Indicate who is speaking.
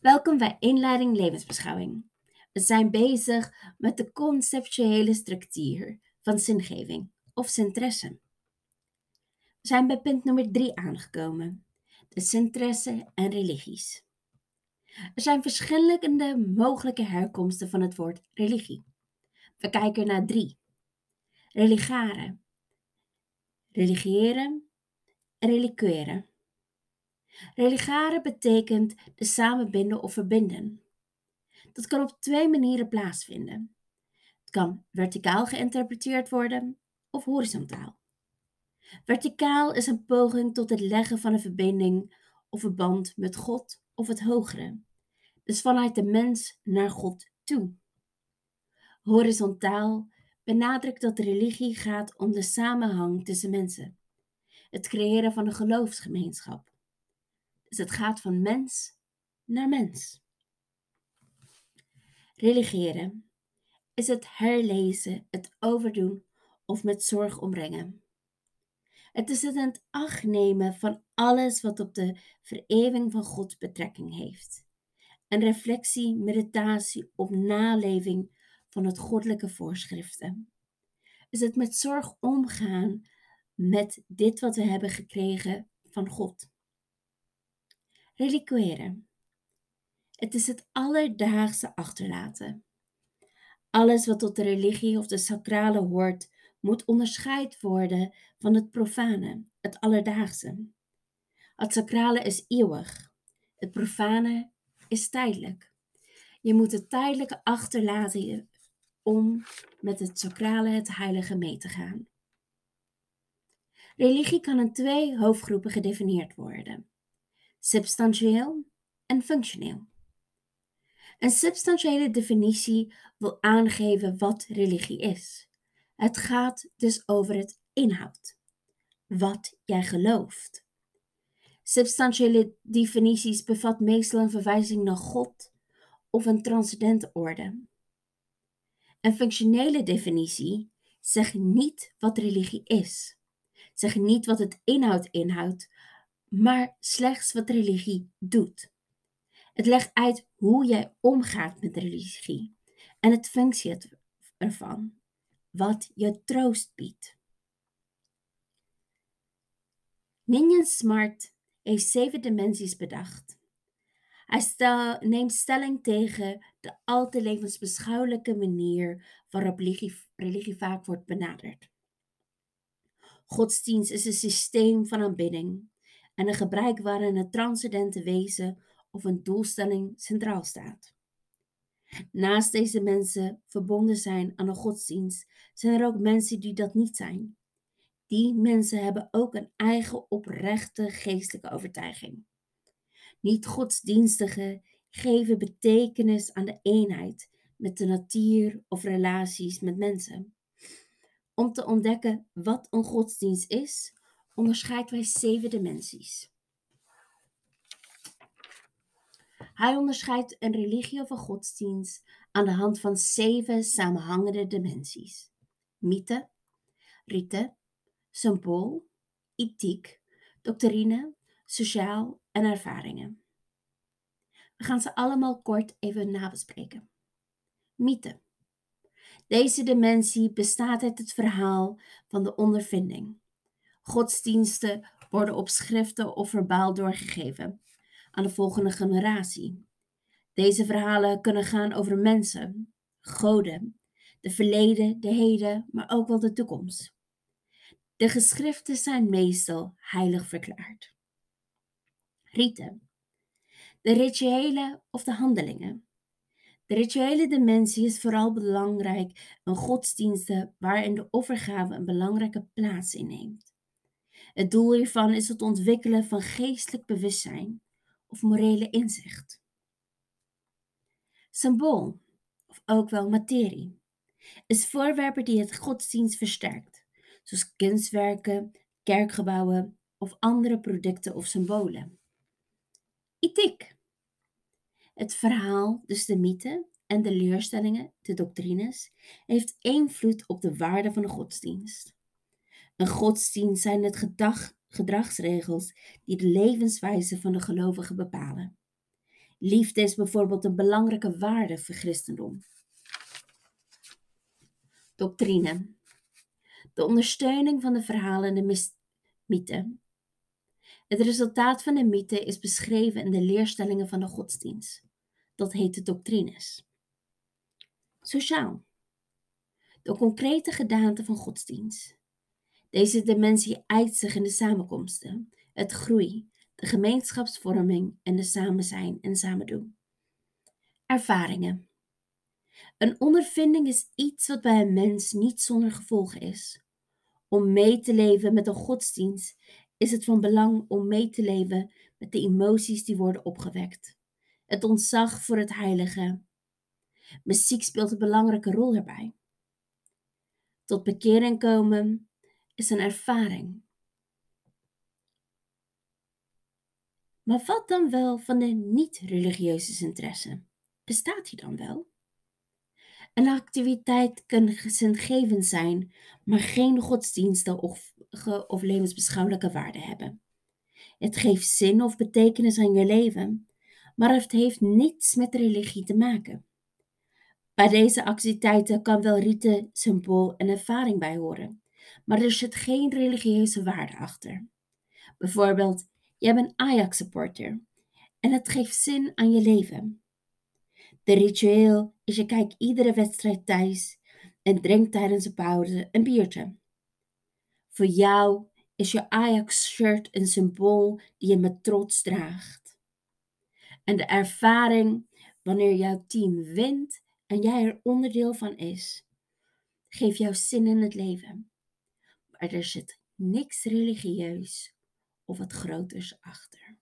Speaker 1: Welkom bij Inleiding Levensbeschouwing. We zijn bezig met de conceptuele structuur van zingeving of zinteresse. We zijn bij punt nummer 3 aangekomen: de zinteresse en religies. Er zijn verschillende mogelijke herkomsten van het woord religie. We kijken naar drie: religare, religiëren en reliqueren. Religare betekent de samenbinden of verbinden. Dat kan op twee manieren plaatsvinden. Het kan verticaal geïnterpreteerd worden of horizontaal. Verticaal is een poging tot het leggen van een verbinding of verband met God of het hogere, dus vanuit de mens naar God toe. Horizontaal benadrukt dat religie gaat om de samenhang tussen mensen, het creëren van een geloofsgemeenschap. Dus het gaat van mens naar mens. Religeren is het herlezen, het overdoen of met zorg omringen. Het is het in het acht nemen van alles wat op de verewing van God betrekking heeft. Een reflectie, meditatie op naleving van het goddelijke voorschriften. Is het met zorg omgaan met dit wat we hebben gekregen van God. Reliqueren. Het is het alledaagse achterlaten. Alles wat tot de religie of de sacrale hoort, moet onderscheid worden van het profane, het alledaagse. Het sacrale is eeuwig, het profane is tijdelijk. Je moet het tijdelijke achterlaten om met het sacrale, het heilige, mee te gaan. Religie kan in twee hoofdgroepen gedefinieerd worden: substantieel en functioneel. Een substantiële definitie wil aangeven wat religie is. Het gaat dus over het inhoud, wat jij gelooft. Substantiële definities bevat meestal een verwijzing naar God of een transcendente orde. Een functionele definitie zegt niet wat religie is, zegt niet wat het inhoud inhoudt, maar slechts wat religie doet. Het legt uit hoe jij omgaat met religie en het functie ervan, wat je troost biedt. Ninian Smart heeft zeven dimensies bedacht. Hij neemt stelling tegen de al te levensbeschouwelijke manier waarop religie, religie vaak wordt benaderd. Godsdienst is een systeem van aanbidding en een gebruik waarin het transcendente wezen of een doelstelling centraal staat. Naast deze mensen verbonden zijn aan een godsdienst, zijn er ook mensen die dat niet zijn. Die mensen hebben ook een eigen oprechte geestelijke overtuiging. Niet-godsdienstigen geven betekenis aan de eenheid met de natuur of relaties met mensen. Om te ontdekken wat een godsdienst is, onderscheiden wij zeven dimensies. Hij onderscheidt een religie of een godsdienst aan de hand van zeven samenhangende dimensies: mythe, rite, symbool, ethiek, doctrine, sociaal en ervaringen. We gaan ze allemaal kort even nabespreken. Mythe. Deze dimensie bestaat uit het verhaal van de ondervinding. Godsdiensten worden op schriften of verbaal doorgegeven aan de volgende generatie. Deze verhalen kunnen gaan over mensen, goden, de verleden, de heden, maar ook wel de toekomst. De geschriften zijn meestal heilig verklaard. Riten. De rituelen of de handelingen. De rituele dimensie is vooral belangrijk in godsdiensten waarin de offergave een belangrijke plaats inneemt. Het doel hiervan is het ontwikkelen van geestelijk bewustzijn of morele inzicht. Symbool, of ook wel materie, is voorwerpen die het godsdienst versterkt, zoals kunstwerken, kerkgebouwen of andere producten of symbolen. Ethiek. Het verhaal, dus de mythe en de leerstellingen, de doctrines, heeft invloed op de waarde van de godsdienst. Een godsdienst zijn het gedag, gedragsregels die de levenswijze van de gelovigen bepalen. Liefde is bijvoorbeeld een belangrijke waarde voor christendom. Doctrine. De ondersteuning van de verhalen en de mythe. Het resultaat van de mythe is beschreven in de leerstellingen van de godsdienst. Dat heet de doctrines. Sociaal. De concrete gedaante van godsdienst. Deze dimensie uit zich in de samenkomsten, het groei, de gemeenschapsvorming en de samen zijn en samen doen. Ervaringen. Een ondervinding is iets wat bij een mens niet zonder gevolgen is. Om mee te leven met een godsdienst is het van belang om mee te leven met de emoties die worden opgewekt. Het ontzag voor het heilige. Muziek speelt een belangrijke rol erbij. Tot bekering komen is een ervaring. Maar wat dan wel van de niet-religieuze interesse? Bestaat die dan wel? Een activiteit kan zingevend zijn, maar geen godsdienstige of, of levensbeschouwelijke waarde hebben. Het geeft zin of betekenis aan je leven, maar het heeft niets met religie te maken. Bij deze activiteiten kan wel rite, symbool en ervaring bij horen, maar er zit geen religieuze waarde achter. Bijvoorbeeld, jij bent Ajax-supporter en het geeft zin aan je leven. De ritueel is je kijkt iedere wedstrijd thuis en drinkt tijdens de pauze een biertje. Voor jou is je Ajax-shirt een symbool die je met trots draagt. En de ervaring wanneer jouw team wint en jij er onderdeel van is, geeft jou zin in het leven. Er zit niks religieus of wat groters achter.